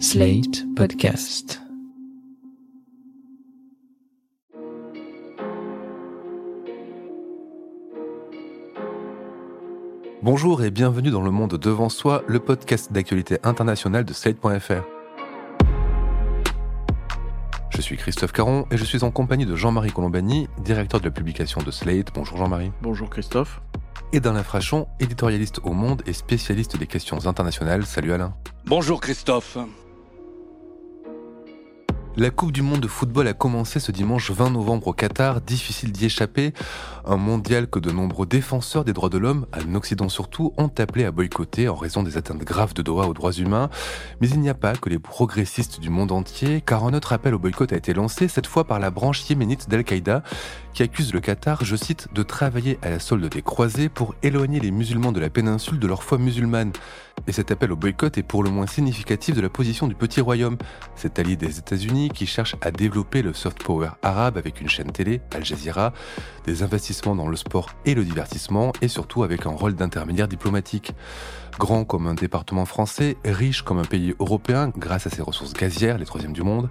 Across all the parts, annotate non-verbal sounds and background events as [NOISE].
Slate Podcast. Bonjour et bienvenue dans Le Monde Devant Soi, le podcast d'actualité internationale de Slate.fr. Je suis Christophe Caron et je suis en compagnie de Jean-Marie Colombani, directeur de la publication de Slate. Bonjour Jean-Marie. Bonjour Christophe. Et d'Alain Frachon, éditorialiste au Monde et spécialiste des questions internationales. Salut Alain. Bonjour Christophe. La Coupe du Monde de football a commencé ce dimanche 20 novembre au Qatar, difficile d'y échapper. Un mondial que de nombreux défenseurs des droits de l'homme, en Occident surtout, ont appelé à boycotter en raison des atteintes graves de Doha aux droits humains. Mais il n'y a pas que les progressistes du monde entier, car un autre appel au boycott a été lancé, cette fois par la branche yéménite d'Al-Qaïda, qui accuse le Qatar, je cite, de travailler à la solde des croisés pour éloigner les musulmans de la péninsule de leur foi musulmane. Et cet appel au boycott est pour le moins significatif de la position du petit royaume, cet allié des États-Unis qui cherche à développer le soft power arabe avec une chaîne télé, Al Jazeera, des investissements dans le sport et le divertissement, et surtout avec un rôle d'intermédiaire diplomatique. Grand comme un département français, riche comme un pays européen grâce à ses ressources gazières, les troisièmes du monde,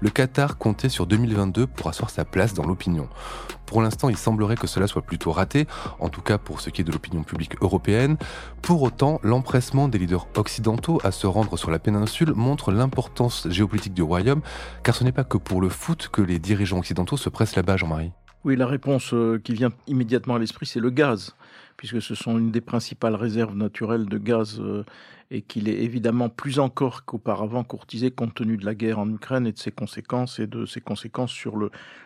le Qatar comptait sur 2022 pour asseoir sa place dans l'opinion. Pour l'instant, il semblerait que cela soit plutôt raté, en tout cas pour ce qui est de l'opinion publique européenne. Pour autant, l'empressement des leaders occidentaux à se rendre sur la péninsule montre l'importance géopolitique du royaume, car ce n'est pas que pour le foot que les dirigeants occidentaux se pressent là-bas, Jean-Marie. Oui, la réponse euh, qui vient immédiatement à l'esprit, c'est le gaz, puisque ce sont une des principales réserves naturelles de gaz euh, et qu'il est évidemment plus encore qu'auparavant courtisé compte tenu de la guerre en Ukraine et de ses conséquences et de ses conséquences sur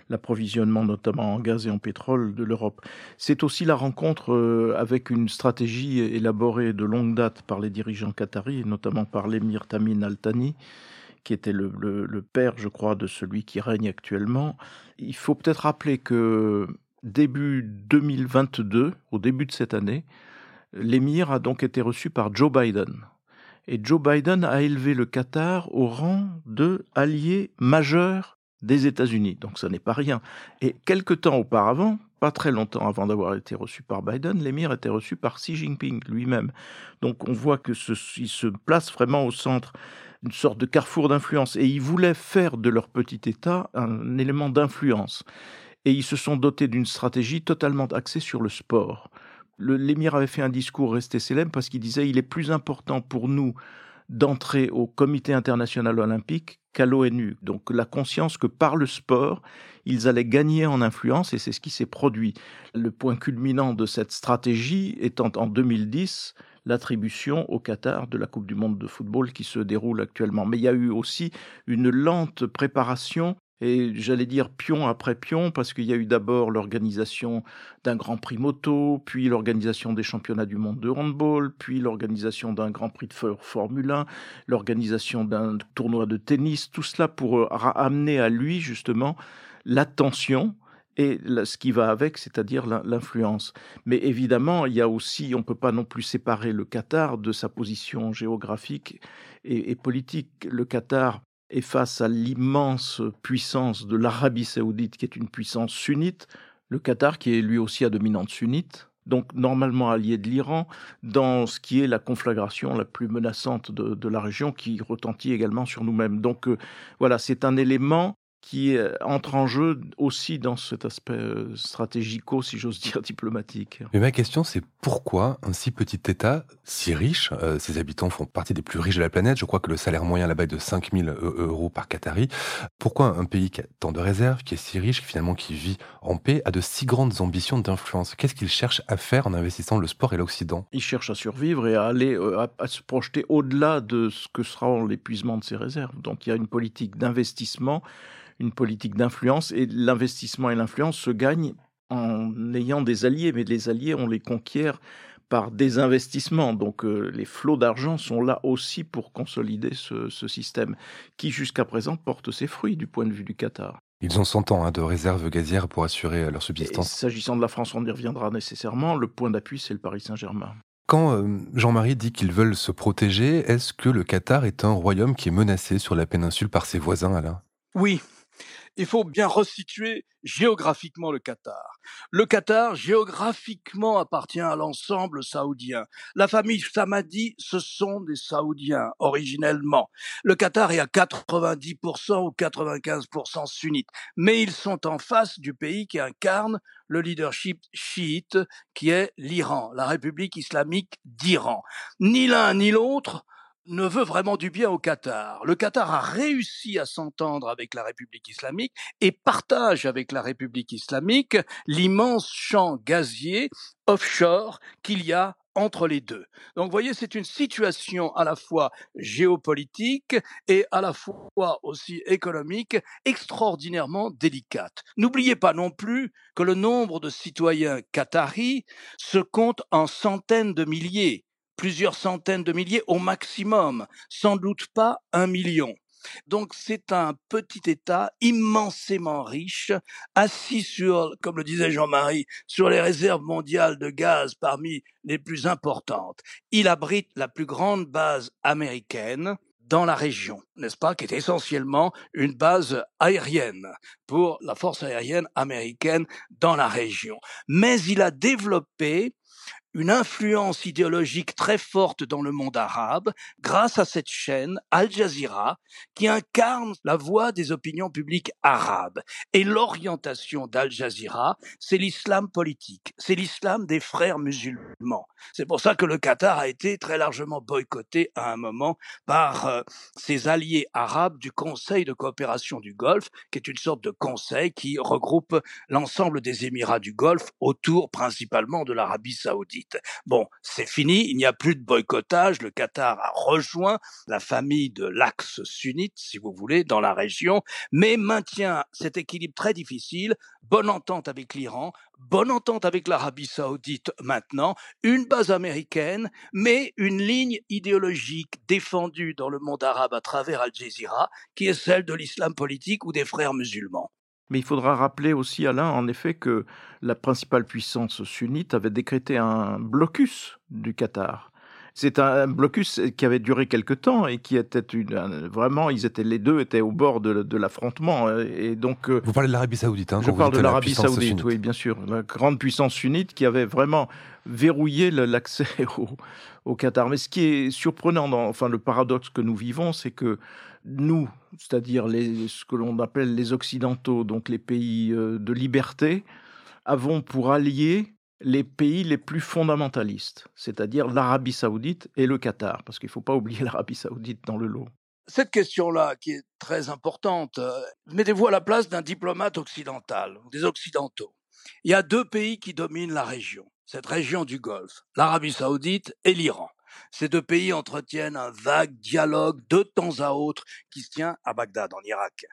l'approvisionnement notamment en gaz et en pétrole de l'Europe. C'est aussi la rencontre euh, avec une stratégie élaborée de longue date par les dirigeants qataris, notamment par l'émir Tamim Al-Thani, qui était le, le, père, je crois, de celui qui règne actuellement. Il faut peut-être rappeler que début 2022, au début de cette année, l'émir a donc été reçu par Joe Biden. Et Joe Biden a élevé le Qatar au rang de allié majeur des États-Unis. Donc ça n'est pas rien. Et quelque temps auparavant, pas très longtemps avant d'avoir été reçu par Biden, l'émir était reçu par Xi Jinping lui-même. Donc on voit que se place vraiment au centre une sorte de carrefour d'influence. Et ils voulaient faire de leur petit État un élément d'influence. Et ils se sont dotés d'une stratégie totalement axée sur le sport. L'émir avait fait un discours resté célèbre parce qu'il disait il est plus important pour nous d'entrer au Comité international olympique qu'à l'ONU. Donc la conscience que par le sport, ils allaient gagner en influence et c'est ce qui s'est produit. Le point culminant de cette stratégie étant en 2010 l'attribution au Qatar de la Coupe du Monde de football qui se déroule actuellement. Mais il y a eu aussi une lente préparation et j'allais dire pion après pion, parce qu'il y a eu d'abord l'organisation d'un Grand Prix moto, puis l'organisation des championnats du monde de handball, puis l'organisation d'un Grand Prix de Formule 1, l'organisation d'un tournoi de tennis, tout cela pour euh, amener à lui justement l'attention et ce qui va avec, c'est-à-dire l'influence. Mais évidemment, il y a aussi, on ne peut pas non plus séparer le Qatar de sa position géographique et, politique. Le Qatar est face à l'immense puissance de l'Arabie saoudite, qui est une puissance sunnite, le Qatar qui est lui aussi à dominante sunnite, donc normalement allié de l'Iran, dans ce qui est la conflagration la plus menaçante de, la région, qui retentit également sur nous-mêmes. Donc euh, voilà, c'est un élément qui euh, entre en jeu aussi dans cet aspect euh, stratégico, si j'ose [LAUGHS] dire, diplomatique. Mais ma question, c'est pourquoi un si petit État, si riche, euh, ses habitants font partie des plus riches de la planète, je crois que le salaire moyen là-bas est de 5000 euros par Qatari, pourquoi un pays qui a tant de réserves, qui est si riche, finalement qui vit en paix, a de si grandes ambitions d'influence? Qu'est-ce qu'il cherche à faire en investissant le sport et l'Occident? Il cherche à survivre et à aller à se projeter au-delà de ce que sera l'épuisement de ses réserves. Donc il y a une politique d'investissement une politique d'influence et l'investissement et l'influence se gagnent en ayant des alliés, mais les alliés, on les conquiert par des investissements. Donc euh, les flots d'argent sont là aussi pour consolider ce, système qui jusqu'à présent porte ses fruits du point de vue du Qatar. Ils ont 100 ans hein, de réserves gazières pour assurer leur subsistance. S'agissant de la France, on y reviendra nécessairement. Le point d'appui, c'est le Paris Saint-Germain. Quand euh, Jean-Marie dit qu'ils veulent se protéger, est-ce que le Qatar est un royaume qui est menacé sur la péninsule par ses voisins, Alain? Oui, il faut bien resituer géographiquement le Qatar. Le Qatar, géographiquement, appartient à l'ensemble saoudien. La famille Samadi, ce sont des Saoudiens, originellement. Le Qatar est à 90% ou 95% sunnite. Mais ils sont en face du pays qui incarne le leadership chiite, qui est l'Iran, la République islamique d'Iran. Ni l'un ni l'autre ne veut vraiment du bien au Qatar. Le Qatar a réussi à s'entendre avec la République islamique et partage avec la République islamique l'immense champ gazier offshore qu'il y a entre les deux. Donc vous voyez, c'est une situation à la fois géopolitique et à la fois aussi économique extraordinairement délicate. N'oubliez pas non plus que le nombre de citoyens qataris se compte en centaines de milliers plusieurs centaines de milliers au maximum, sans doute pas un million. Donc c'est un petit État immensément riche, assis sur, comme le disait Jean-Marie, sur les réserves mondiales de gaz parmi les plus importantes. Il abrite la plus grande base américaine dans la région, n'est-ce pas, qui est essentiellement une base aérienne pour la force aérienne américaine dans la région. Mais il a développé une influence idéologique très forte dans le monde arabe grâce à cette chaîne Al Jazeera qui incarne la voix des opinions publiques arabes. Et l'orientation d'Al Jazeera, c'est l'islam politique, c'est l'islam des frères musulmans. C'est pour ça que le Qatar a été très largement boycotté à un moment par euh, ses alliés arabes du Conseil de coopération du Golfe, qui est une sorte de conseil qui regroupe l'ensemble des Émirats du Golfe autour principalement de l'Arabie saoudite. Bon, c'est fini, il n'y a plus de boycottage, le Qatar a rejoint la famille de l'axe sunnite, si vous voulez, dans la région, mais maintient cet équilibre très difficile, bonne entente avec l'Iran, bonne entente avec l'Arabie saoudite maintenant, une base américaine, mais une ligne idéologique défendue dans le monde arabe à travers Al Jazeera, qui est celle de l'islam politique ou des frères musulmans. Mais il faudra rappeler aussi, Alain, en effet, que la principale puissance sunnite avait décrété un blocus du Qatar. C'est un blocus qui avait duré quelque temps et qui était une, vraiment, ils étaient les deux étaient au bord de, l'affrontement et donc. Euh, vous parlez de l'Arabie Saoudite, hein, Je parle de l'Arabie Saoudite, oui, bien sûr, la grande puissance sunnite qui avait vraiment verrouillé l'accès [LAUGHS] au, au, Qatar. Mais ce qui est surprenant, dans, enfin le paradoxe que nous vivons, c'est que nous, c'est-à-dire ce que l'on appelle les Occidentaux, donc les pays euh, de liberté, avons pour alliés les pays les plus fondamentalistes, c'est-à-dire l'Arabie saoudite et le Qatar, parce qu'il ne faut pas oublier [LAUGHS] l'Arabie saoudite dans le lot. Cette question-là, qui est très importante, euh, mettez-vous à la place d'un diplomate occidental, des Occidentaux. Il y a deux pays qui dominent la région, cette région du Golfe, l'Arabie saoudite et l'Iran. Ces deux pays entretiennent un vague dialogue de temps à autre qui se tient à Bagdad, en Irak.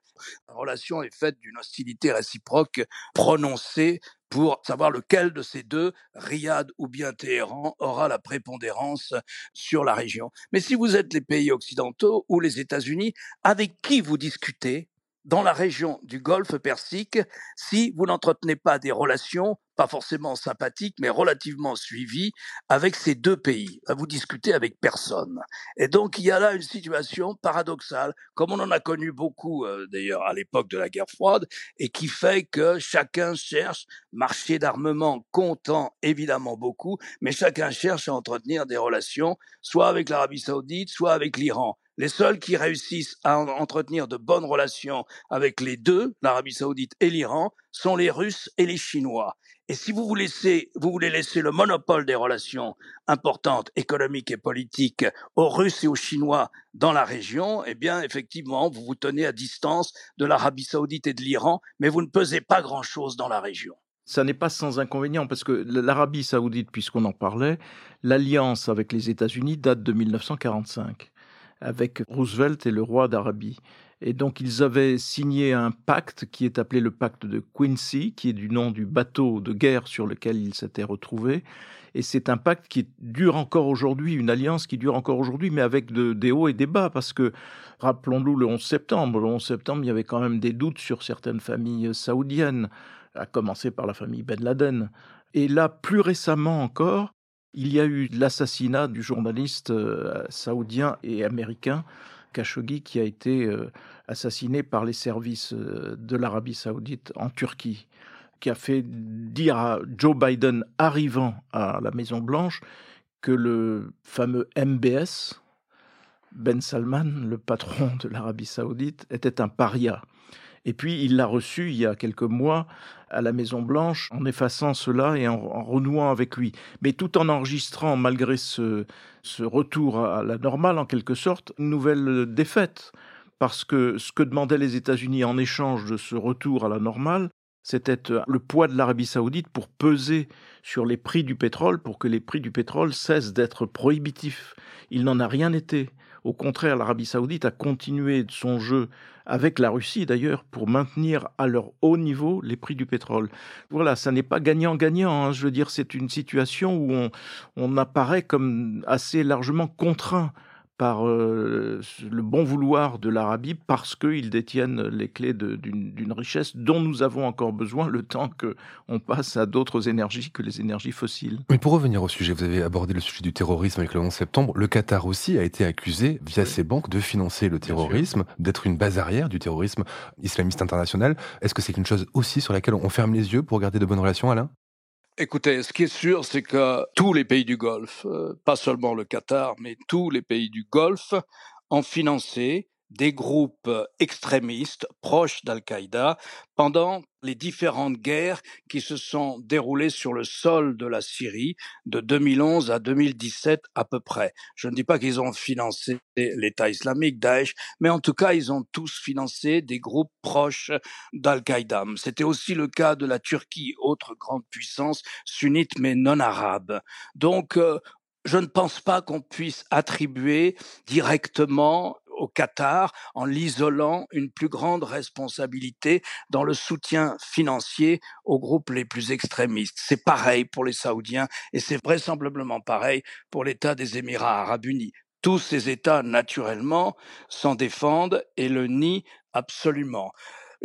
La relation est faite d'une hostilité réciproque prononcée pour savoir lequel de ces deux, Riyad ou bien Téhéran, aura la prépondérance sur la région. Mais si vous êtes les pays occidentaux ou les États-Unis, avec qui vous discutez? Dans la région du Golfe Persique si vous n'entretenez pas des relations pas forcément sympathiques, mais relativement suivies avec ces deux pays. Vous discutez avec personne. Et donc, il y a là une situation paradoxale, comme on en a connu beaucoup, euh, d'ailleurs, à l'époque de la guerre froide, et qui fait que chacun cherche, marché d'armement comptant évidemment beaucoup, mais chacun cherche à entretenir des relations, soit avec l'Arabie saoudite, soit avec l'Iran. Les seuls qui réussissent à entretenir de bonnes relations avec les deux, l'Arabie saoudite et l'Iran, sont les Russes et les Chinois. Et si vous, voulez laisser le monopole des relations importantes, économiques et politiques, aux Russes et aux Chinois dans la région, eh bien, effectivement, vous vous tenez à distance de l'Arabie saoudite et de l'Iran, mais vous ne pesez pas grand-chose dans la région ça n'est pas sans inconvénient parce que l'Arabie saoudite, puisqu'on en parlait, l'alliance avec les États-Unis date de 1945 avec Roosevelt et le roi d'Arabie. Et donc ils avaient signé un pacte qui est appelé le pacte de Quincy, qui est du nom du bateau de guerre sur lequel ils s'étaient retrouvés. Et c'est un pacte qui dure encore aujourd'hui, une alliance qui dure encore aujourd'hui, mais avec des hauts et des bas, parce que rappelons-nous le 11 septembre. Le 11 septembre, il y avait quand même des doutes sur certaines familles saoudiennes, à commencer par la famille Ben Laden. Et là, plus récemment encore, il y a eu l'assassinat du journaliste euh, saoudien et américain Khashoggi qui a été assassiné par les services de l'Arabie saoudite en Turquie, qui a fait dire à Joe Biden arrivant à la Maison Blanche que le fameux MBS, Ben Salman, le patron de l'Arabie saoudite, était un paria. Et puis il l'a reçu il y a quelques mois à la Maison Blanche en effaçant cela et en, renouant avec lui. Mais tout en enregistrant, malgré ce, ce retour à la normale en quelque sorte, une nouvelle défaite. Parce que ce que demandaient les États-Unis en échange de ce retour à la normale, c'était le poids de l'Arabie saoudite pour peser sur les prix du pétrole, pour que les prix du pétrole cessent d'être prohibitifs. Il n'en a rien été. Au contraire, l'Arabie saoudite a continué son jeu avec la Russie d'ailleurs pour maintenir à leur haut niveau les prix du pétrole. Voilà, ça n'est pas gagnant-gagnant. Hein. Je veux dire, c'est une situation où on, on apparaît comme assez largement contraint par euh, le bon vouloir de l'Arabie parce qu'ils détiennent les clés d'une richesse dont nous avons encore besoin le temps qu'on passe à d'autres énergies que les énergies fossiles. Mais pour revenir au sujet, vous avez abordé le sujet du terrorisme avec le 11 septembre. Le Qatar aussi a été accusé via ses banques de financer le terrorisme, d'être une base arrière du terrorisme islamiste international. Est-ce que c'est une chose aussi sur laquelle on ferme les yeux pour garder de bonnes relations, Alain? Écoutez, ce qui est sûr, c'est que tous les pays du Golfe, euh, pas seulement le Qatar, mais tous les pays du Golfe ont financé des groupes extrémistes proches d'Al-Qaïda pendant les différentes guerres qui se sont déroulées sur le sol de la Syrie de 2011 à 2017 à peu près. Je ne dis pas qu'ils ont financé l'État islamique, Daesh, mais en tout cas, ils ont tous financé des groupes proches d'Al-Qaïda. C'était aussi le cas de la Turquie, autre grande puissance sunnite mais non arabe. Donc, je ne pense pas qu'on puisse attribuer directement au Qatar en l'isolant une plus grande responsabilité dans le soutien financier aux groupes les plus extrémistes. C'est pareil pour les Saoudiens et c'est vraisemblablement pareil pour l'État des Émirats arabes unis. Tous ces États, naturellement, s'en défendent et le nient absolument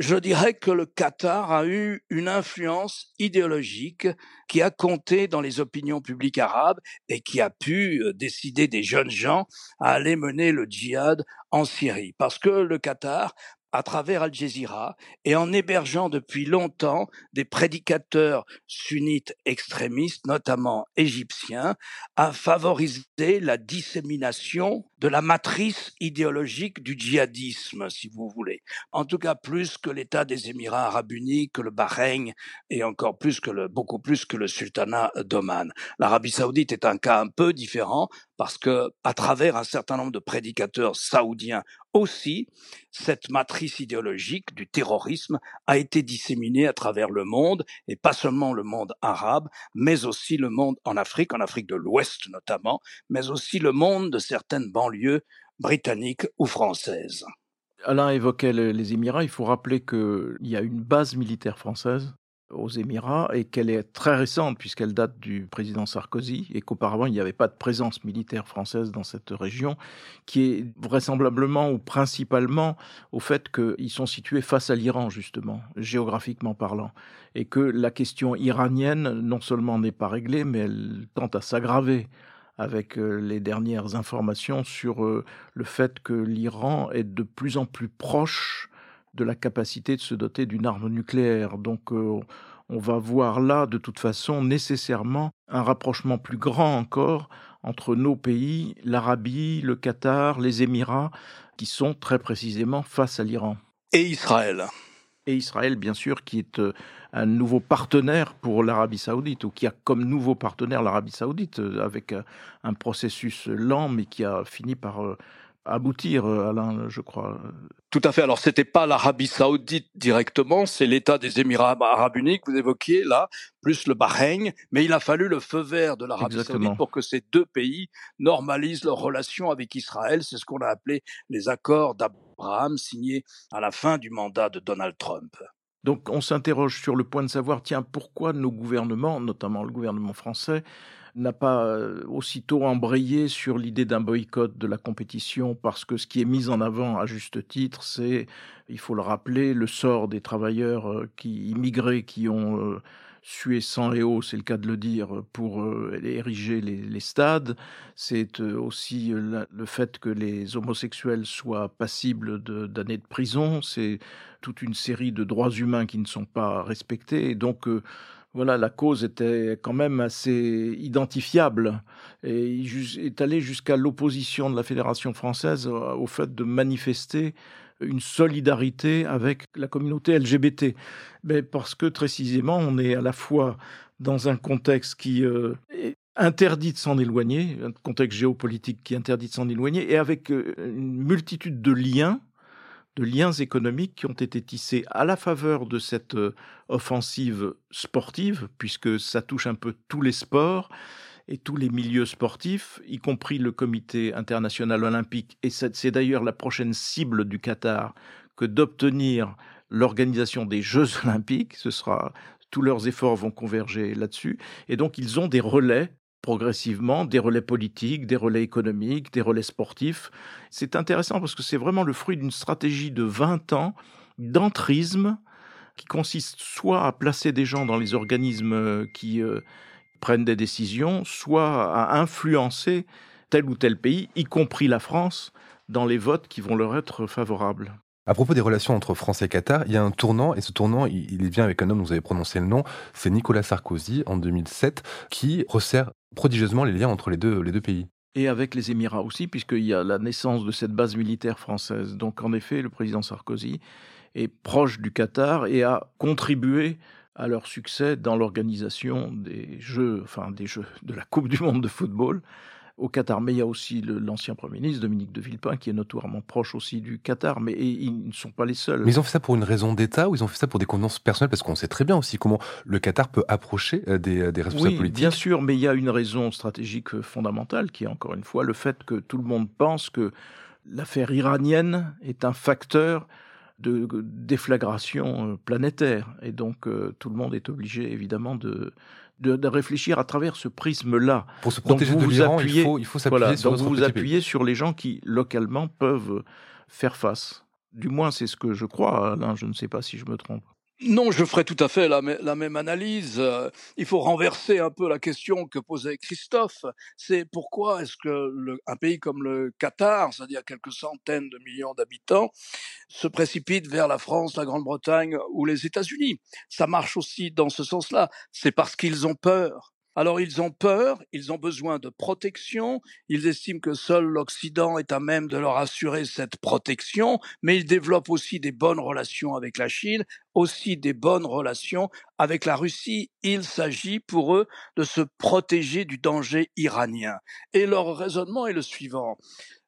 je dirais que le Qatar a eu une influence idéologique qui a compté dans les opinions publiques arabes et qui a pu euh, décider des jeunes gens à aller mener le djihad en Syrie. Parce que le Qatar à travers Al Jazeera et en hébergeant depuis longtemps des prédicateurs sunnites extrémistes, notamment égyptiens, a favorisé la dissémination de la matrice idéologique du djihadisme, si vous voulez. En tout cas, plus que l'État des Émirats arabes unis, que le Bahreïn et encore plus que le, beaucoup plus que le sultanat d'Oman. L'Arabie saoudite est un cas un peu différent parce que, à travers un certain nombre de prédicateurs saoudiens aussi, cette matrice idéologique du terrorisme a été disséminée à travers le monde, et pas seulement le monde arabe, mais aussi le monde en Afrique, en Afrique de l'Ouest notamment, mais aussi le monde de certaines banlieues britanniques ou françaises. Alain évoquait les Émirats. Il faut rappeler qu'il y a une base militaire française aux Émirats et qu'elle est très récente puisqu'elle date du président Sarkozy et qu'auparavant il n'y avait pas de présence militaire française dans cette région qui est vraisemblablement ou principalement au fait qu'ils sont situés face à l'Iran justement, géographiquement parlant et que la question iranienne non seulement n'est pas réglée mais elle tente à s'aggraver avec euh, les dernières informations sur euh, le fait que l'Iran est de plus en plus proche de la capacité de se doter d'une arme nucléaire. Donc euh, on va voir là, de toute façon, nécessairement un rapprochement plus grand encore entre nos pays, l'Arabie, le Qatar, les Émirats, qui sont très précisément face à l'Iran. Et Israël. Et Israël, bien sûr, qui est euh, un nouveau partenaire pour l'Arabie saoudite, ou qui a comme nouveau partenaire l'Arabie saoudite, euh, avec un processus lent, mais qui a fini par aboutir, euh, Alain, je crois. Tout à fait. Alors, c'était pas l'Arabie Saoudite directement, c'est l'État des Émirats Arabes Unis que vous évoquiez là, plus le Bahreïn. Mais il a fallu le feu vert de l'Arabie Saoudite pour que ces deux pays normalisent leurs relations avec Israël. C'est ce qu'on a appelé les accords d'Abraham signés à la fin du mandat de Donald Trump. Donc, on s'interroge sur le point de savoir, tiens, pourquoi nos gouvernements, notamment le gouvernement français, n'a pas euh, aussitôt embrayé sur l'idée d'un boycott de la compétition parce que ce qui est mis en avant à juste titre, c'est, il faut le rappeler, le sort des travailleurs euh, qui immigrés qui ont euh, suer sang et eau, c'est le cas de le dire, pour ériger les, stades. C'est aussi le fait que les homosexuels soient passibles d'années de, prison. C'est toute une série de droits humains qui ne sont pas respectés. Et donc, voilà, la cause était quand même assez identifiable et est allé jusqu'à l'opposition de la Fédération française au fait de manifester une solidarité avec la communauté LGBT. Mais parce que précisément, on est à la fois dans un contexte qui euh, est interdit de s'en éloigner, un contexte géopolitique qui interdit de s'en éloigner, et avec euh, une multitude de liens de liens économiques qui ont été tissés à la faveur de cette euh, offensive sportive, puisque ça touche un peu tous les sports et tous les milieux sportifs, y compris le comité international olympique. Et c'est d'ailleurs la prochaine cible du Qatar que d'obtenir l'organisation des Jeux [LAUGHS] olympiques. Ce sera tous leurs efforts vont converger là-dessus. Et donc, ils ont des relais progressivement des relais politiques, des relais économiques, des relais sportifs. C'est intéressant parce que c'est vraiment le fruit d'une stratégie de 20 ans d'entrisme qui consiste soit à placer des gens dans les organismes qui euh, prennent des décisions, soit à influencer tel ou tel pays, y compris la France, dans les votes qui vont leur être favorables. À propos des relations entre France et Qatar, il y a un tournant, et ce tournant, il, vient avec un homme, vous avez prononcé le nom, c'est Nicolas Sarkozy, en 2007, qui resserre prodigieusement les liens entre les deux, les deux pays. Et avec les Émirats aussi, puisqu'il y a la naissance de cette base militaire française. Donc en effet, le président Sarkozy est proche du Qatar et a contribué à leur succès dans l'organisation des Jeux, enfin des Jeux de la Coupe du Monde de football au Qatar. Mais il y a aussi l'ancien Premier ministre, Dominique de Villepin, qui est notoirement proche aussi du Qatar. Mais ils ne sont pas les seuls. Mais ils ont fait ça pour une raison d'État ou ils ont fait ça pour des convenances personnelles? Parce qu'on sait très bien aussi comment le Qatar peut approcher euh, des, euh, des responsables oui, politiques. Bien sûr, mais il y a une raison stratégique fondamentale qui est encore une fois le fait que tout le monde pense que l'affaire iranienne est un facteur de déflagration planétaire. Et donc, tout le monde est obligé, évidemment, de, de, réfléchir à travers ce prisme-là. Pour se protéger de l'Iran, il faut, il faut s'appuyer sur donc vous vous appuyez sur les gens qui, localement, peuvent faire face. Du moins, c'est ce que je crois, Alain, je ne sais pas si je me trompe. Non, je ferai tout à fait la, même analyse. Euh, il faut renverser un peu la question que posait Christophe. C'est pourquoi est-ce que un pays comme le Qatar, c'est-à-dire quelques centaines de millions d'habitants, se précipite vers la France, la Grande-Bretagne ou les États-Unis? Ça marche aussi dans ce sens-là. C'est parce qu'ils ont peur. Alors ils ont peur, ils ont besoin de protection, ils estiment que seul l'Occident est à même de leur assurer cette protection, mais ils développent aussi des bonnes relations avec la Chine, aussi des bonnes relations avec la Russie. Il s'agit pour eux de se protéger du danger iranien. Et leur raisonnement est le suivant.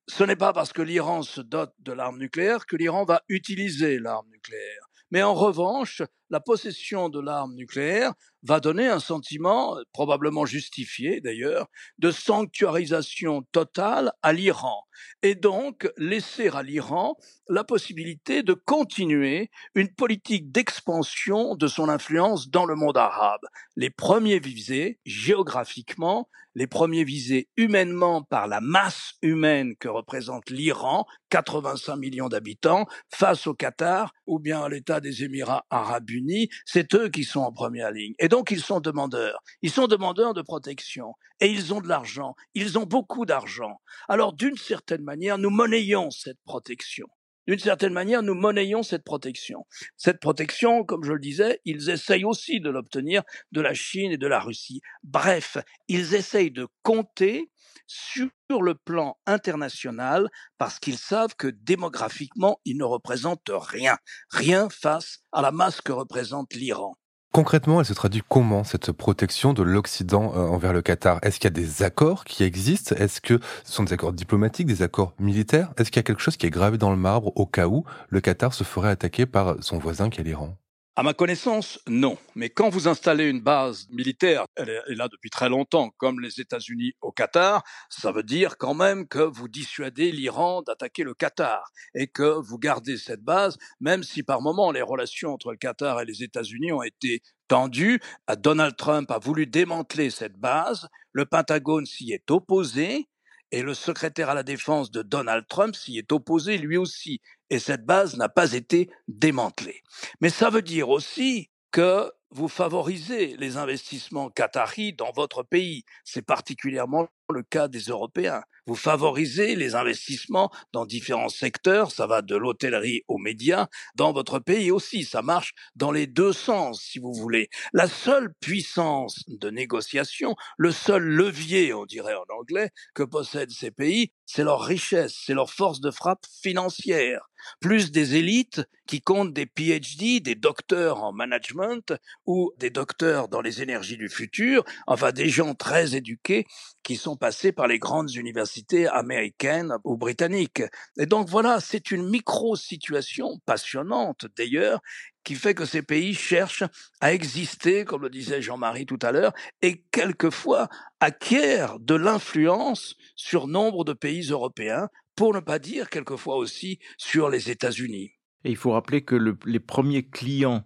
Ce n'est pas parce que l'Iran se dote de l'arme nucléaire que l'Iran va utiliser l'arme nucléaire. Mais en revanche, la possession de l'arme nucléaire va donner un sentiment, probablement justifié d'ailleurs, de sanctuarisation totale à l'Iran, et donc laisser à l'Iran la possibilité de continuer une politique d'expansion de son influence dans le monde arabe. Les premiers visés, géographiquement, les premiers visés humainement par la masse humaine que représente l'Iran, 85 millions d'habitants, face au Qatar ou bien à l'État des Émirats arabes unis, c'est eux qui sont en première ligne. Et donc ils sont demandeurs. Ils sont demandeurs de protection. Et ils ont de l'argent. Ils ont beaucoup d'argent. Alors d'une certaine manière, nous monnayons cette protection. D'une certaine manière, nous monnayons cette protection. Cette protection, comme je le disais, ils essayent aussi de l'obtenir de la Chine et de la Russie. Bref, ils essayent de compter sur le plan international parce qu'ils savent que démographiquement, ils ne représentent rien. Rien face à la masse que représente l'Iran. Concrètement, elle se traduit comment cette protection de l'Occident euh, envers le Qatar? Est-ce qu'il y a des accords qui existent? Est-ce que ce sont des accords diplomatiques, des accords militaires? Est-ce qu'il y a quelque chose qui est gravé dans le marbre au cas où le Qatar se ferait attaquer par son voisin qui est l'Iran? À ma connaissance, non. Mais quand vous installez une base militaire, elle est là depuis très longtemps, comme les États-Unis au Qatar, ça veut dire quand même que vous dissuadez l'Iran d'attaquer le Qatar et que vous gardez cette base, même si par moment les relations entre le Qatar et les États-Unis ont été tendues. Donald Trump a voulu démanteler cette base, le Pentagone s'y est opposé, et le secrétaire à la défense de Donald Trump s'y est opposé lui aussi et cette base n'a pas été démantelée. Mais ça veut dire aussi que vous favorisez les investissements qataris dans votre pays. C'est particulièrement le cas des Européens. Vous favorisez les investissements dans différents secteurs, ça va de l'hôtellerie aux médias, dans votre pays aussi, ça marche dans les deux sens, si vous voulez. La seule puissance de négociation, le seul levier, on dirait en anglais, que possèdent ces pays, c'est leur richesse, c'est leur force de frappe financière. Plus des élites qui comptent des PhD, des docteurs en management ou des docteurs dans les énergies du futur, enfin des gens très éduqués qui sont passés par les grandes universités américaines ou britanniques. Et donc voilà, c'est une micro-situation passionnante d'ailleurs qui fait que ces pays cherchent à exister, comme le disait Jean-Marie tout à l'heure, et quelquefois acquièrent de l'influence sur nombre de pays européens, pour ne pas dire quelquefois aussi sur les États-Unis. Et il faut rappeler que le, les premiers clients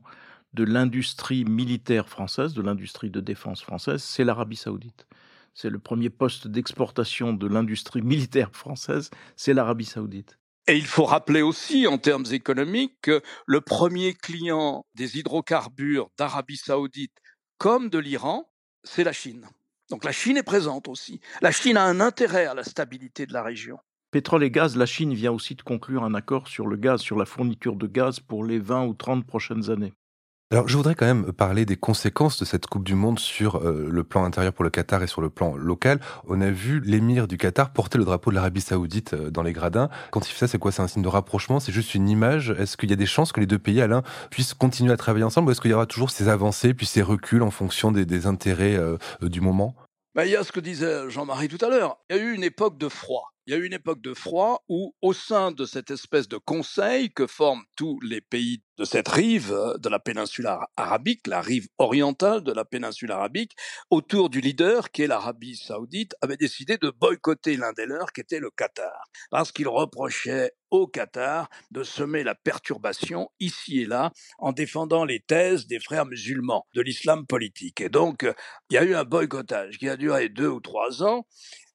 de l'industrie militaire française, de l'industrie de défense française, c'est l'Arabie saoudite. C'est le premier poste d'exportation de l'industrie militaire française, c'est l'Arabie saoudite. Et il faut rappeler aussi, en termes économiques, que le premier client des hydrocarbures d'Arabie saoudite comme de l'Iran, c'est la Chine. Donc la Chine est présente aussi. La Chine a un intérêt à la stabilité de la région. Pétrole et gaz, la Chine vient aussi de conclure un accord sur le gaz, sur la fourniture de gaz pour les 20 ou 30 prochaines années. Alors, je voudrais quand même parler des conséquences de cette Coupe du Monde sur euh, le plan intérieur pour le Qatar et sur le plan local. On a vu l'émir du Qatar porter le drapeau de l'Arabie Saoudite euh, dans les gradins. Quand il fait ça, c'est quoi? C'est un signe de rapprochement? C'est juste une image? Est-ce qu'il y a des chances que les deux pays, Alain, puissent continuer à travailler ensemble ou est-ce qu'il y aura toujours ces avancées puis ces reculs en fonction des, des intérêts euh, du moment? Ben, Il y a ce que disait Jean-Marie tout à l'heure. Il y a eu une époque de froid il y a eu une époque de froid où, au sein de cette espèce de conseil que forment tous les pays de cette rive euh, de la péninsule arabique, la rive orientale de la péninsule arabique, autour du leader qui est l'Arabie saoudite, avait décidé de boycotter l'un des leurs qui était le Qatar, parce qu'il reprochait au Qatar de semer la perturbation ici et là en défendant les thèses des frères musulmans de l'islam politique. Et donc, il y a eu un boycottage qui a duré deux ou trois ans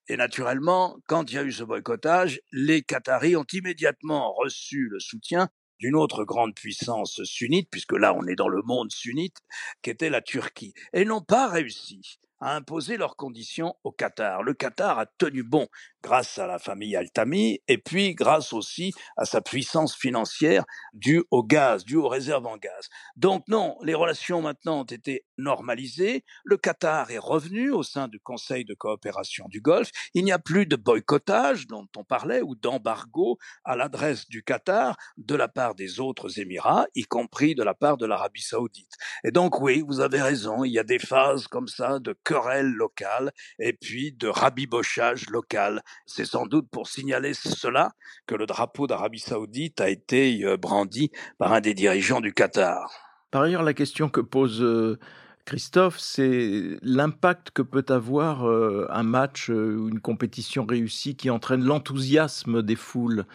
et naturellement, quand il y a eu ce boycottage, les Qataris ont immédiatement reçu le soutien d'une autre grande puissance sunnite, puisque là on est dans le monde sunnite, qui était la Turquie. Et n'ont pas réussi à imposer leurs conditions au Qatar. Le Qatar a tenu bon grâce à la famille Altami et puis grâce aussi à sa puissance financière due au gaz, due aux réserves en gaz. Donc non, les relations maintenant ont été normalisées. Le Qatar est revenu au sein du Conseil de coopération du Golfe. Il n'y a plus de boycottage dont on parlait ou d'embargo à l'adresse du Qatar de la part des autres Émirats, y compris de la part de l'Arabie saoudite. Et donc oui, vous avez raison, il y a des phases comme ça de querelle locale et puis de rabibochage local. C'est sans doute pour signaler cela que le drapeau d'Arabie saoudite a été euh, brandi par un des dirigeants du Qatar. Par ailleurs, la question que pose euh, Christophe, c'est l'impact que peut avoir euh, un match ou une compétition réussie qui entraîne l'enthousiasme des foules.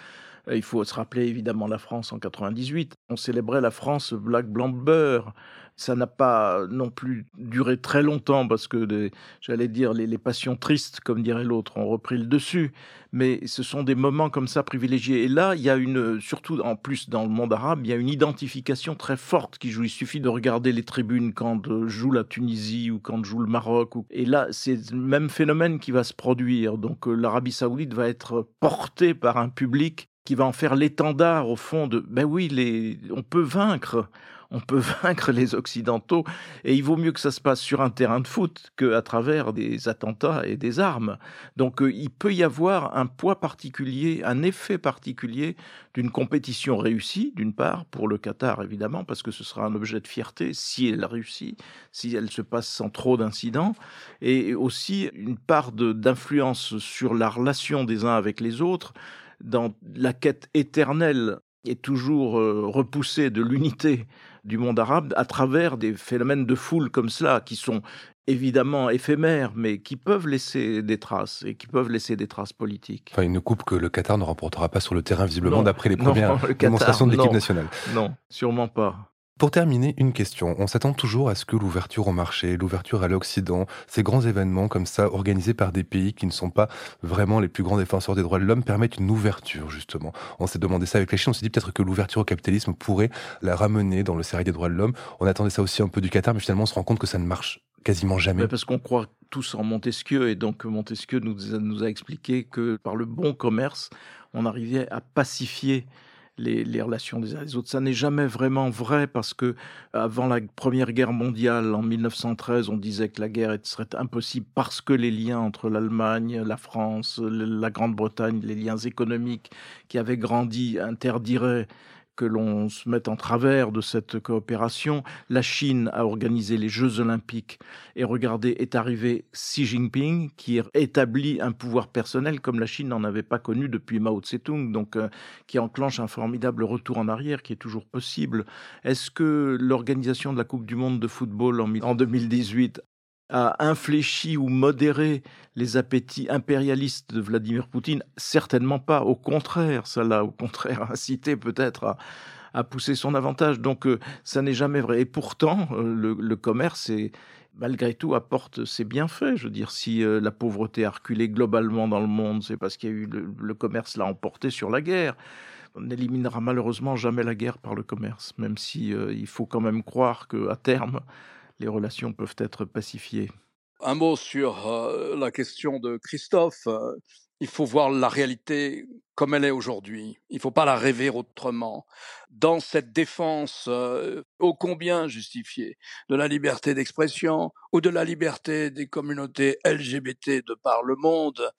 Il faut se rappeler évidemment la France en 98. On célébrait la France black blanc beurre. Ça n'a pas non plus duré très longtemps parce que, j'allais dire, les, passions tristes, comme dirait l'autre, ont repris le dessus. Mais ce sont des moments comme ça privilégiés. Et là, il y a une, surtout en plus dans le monde arabe, il y a une identification très forte qui joue. Il suffit de regarder les tribunes quand euh, joue la Tunisie ou quand joue le Maroc. Et là, c'est le même phénomène qui va se produire. Donc euh, l'Arabie saoudite va être portée par un public qui va en faire l'étendard au fond de ben oui on peut vaincre on peut [LAUGHS] vaincre les Occidentaux, et il vaut mieux que ça se passe sur un terrain de foot qu'à travers des attentats et des armes. Donc euh, il peut y avoir un poids particulier, un effet particulier d'une compétition réussie, d'une part, pour le Qatar évidemment, parce que ce sera un objet de fierté si elle réussit, si elle se passe sans trop d'incidents, et aussi une part d'influence sur la relation des uns avec les autres, dans la quête éternelle et toujours euh, repoussée de l'unité du monde arabe à travers des phénomènes de foule comme cela, qui sont évidemment éphémères, mais qui peuvent laisser des traces et qui peuvent laisser des traces politiques. Enfin, une coupe que le Qatar ne remportera pas sur le terrain, visiblement, d'après les [LAUGHS] premières démonstrations de l'équipe nationale. Non, sûrement pas. Pour terminer, une question. On s'attend toujours à ce que l'ouverture au marché, l'ouverture à l'Occident, ces grands événements comme ça, organisés par des pays qui ne sont pas vraiment les plus grands défenseurs des droits de l'homme, permettent une ouverture, justement. On s'est demandé ça avec la Chine, on s'est dit peut-être que l'ouverture au capitalisme pourrait la ramener dans le série des droits de l'homme. On attendait ça aussi un peu du Qatar, mais finalement on se rend compte que ça ne marche quasiment jamais. parce qu'on croit tous en Montesquieu, et donc Montesquieu nous nous a expliqué que par le bon commerce, on arrivait à pacifier les, relations des uns des autres. Ça n'est jamais vraiment vrai parce que avant la Première Guerre mondiale, en 1913, on disait que la guerre serait impossible parce que les liens entre l'Allemagne, la France, la Grande-Bretagne, les liens économiques qui avaient grandi interdiraient que l'on se mette en travers de cette coopération. La Chine a organisé les Jeux olympiques et regardez, est arrivé Xi Jinping qui établit un pouvoir personnel comme la Chine n'en avait pas connu depuis Mao Tse-tung, donc euh, qui enclenche un formidable retour en arrière qui est toujours possible. Est-ce que l'organisation de la Coupe du Monde de football en, en 2018 a infléchi ou modéré les appétits impérialistes de Vladimir Poutine Certainement pas. Au contraire, ça l'a au contraire incité peut-être à, pousser son avantage. Donc euh, ça n'est jamais vrai. Et pourtant, euh, le, commerce malgré tout apporte ses bienfaits. Je veux dire, si euh, la pauvreté a reculé globalement dans le monde, c'est parce qu'il y a eu le, commerce l'a emporté sur la guerre. On n'éliminera malheureusement jamais la guerre par le commerce, même si il faut quand même croire qu'à terme, les relations peuvent être pacifiées. Un mot sur euh, la question de Christophe. Il faut voir la réalité comme elle est aujourd'hui. Il ne faut pas la rêver autrement. Dans cette défense euh, ô combien justifiée de la liberté d'expression ou de la liberté des communautés LGBT de par le monde,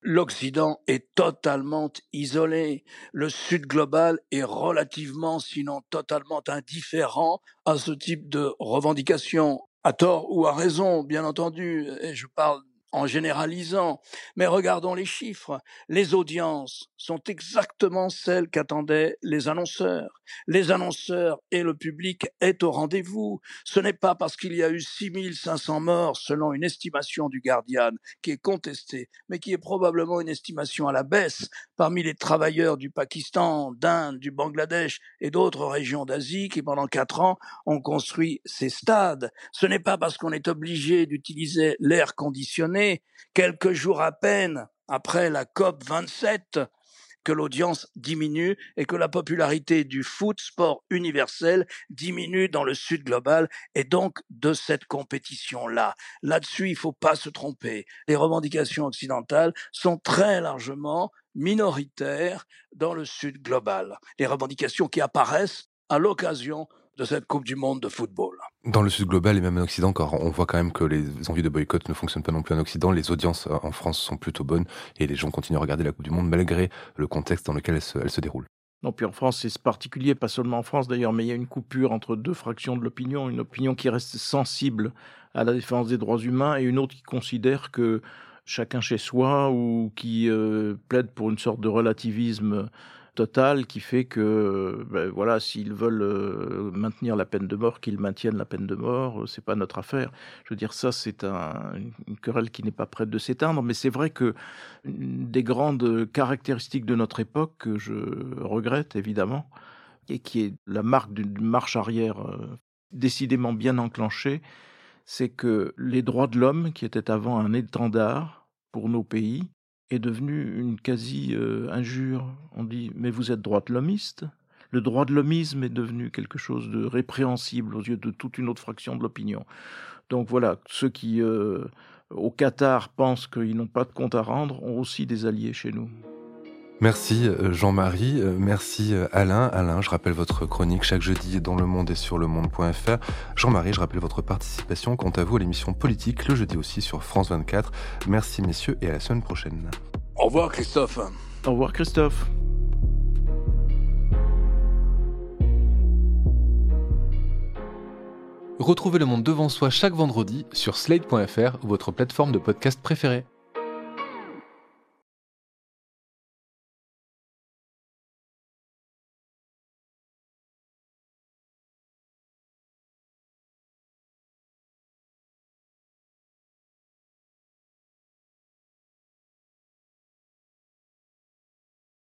l'Occident est totalement isolé. Le Sud global est relativement, sinon totalement indifférent à ce type de revendications à tort ou à raison, bien entendu, et je parle en généralisant, mais regardons les chiffres. Les audiences sont exactement celles qu'attendaient les annonceurs. Les annonceurs et le public est au rendez-vous. Ce n'est pas parce qu'il y a eu 6500 morts selon une estimation du Guardian qui est contestée, mais qui est probablement une estimation à la baisse parmi les travailleurs du Pakistan, d'Inde, du Bangladesh et d'autres régions d'Asie qui pendant quatre ans ont construit ces stades. Ce n'est pas parce qu'on est obligé d'utiliser l'air conditionné quelques jours à peine après la COP 27, que l'audience diminue et que la popularité du foot sport universel diminue dans le sud global et donc de cette compétition-là. Là-dessus, il ne faut pas se tromper. Les revendications occidentales sont très largement minoritaires dans le sud global. Les revendications qui apparaissent à l'occasion de cette Coupe du Monde de football. Dans le Sud global et même en Occident, on voit quand même que les envies de boycott ne fonctionnent pas non plus en Occident. Les audiences euh, en France sont plutôt bonnes et les gens continuent à regarder la Coupe du Monde malgré le contexte dans lequel elle se, déroule. Non, puis en France, c'est particulier, pas seulement en France d'ailleurs, mais il y a une coupure entre deux fractions de l'opinion, une opinion qui reste sensible à la défense des droits humains et une autre qui considère que chacun chez soi ou qui euh, plaide pour une sorte de relativisme Total qui fait que, ben voilà, s'ils veulent euh, maintenir la peine de mort, qu'ils maintiennent la peine de mort, euh, c'est pas notre affaire. Je veux dire, ça, c'est un, une querelle qui n'est pas prête de s'éteindre, mais c'est vrai que des grandes caractéristiques de notre époque, que je regrette évidemment, et qui est la marque d'une marche arrière euh, décidément bien enclenchée, c'est que les droits de l'homme, qui étaient avant un étendard pour nos pays, est devenue une quasi-injure. On dit Mais vous êtes droit de l'homiste Le droit de l'homisme est devenu quelque chose de répréhensible aux yeux de toute une autre fraction de l'opinion. Donc voilà, ceux qui, euh, au Qatar, pensent qu'ils n'ont pas de compte à rendre, ont aussi des alliés chez nous. Merci euh, Jean-Marie, euh, merci euh, Alain. Alain, je rappelle votre chronique chaque jeudi dans Le Monde et sur le monde.fr. Jean-Marie, je rappelle votre participation quant à vous à l'émission politique le jeudi aussi sur France 24. Merci messieurs et à la semaine prochaine. Au revoir Christophe. Au revoir Christophe. Retrouvez le monde devant soi chaque vendredi sur slate.fr, votre plateforme de podcast préférée.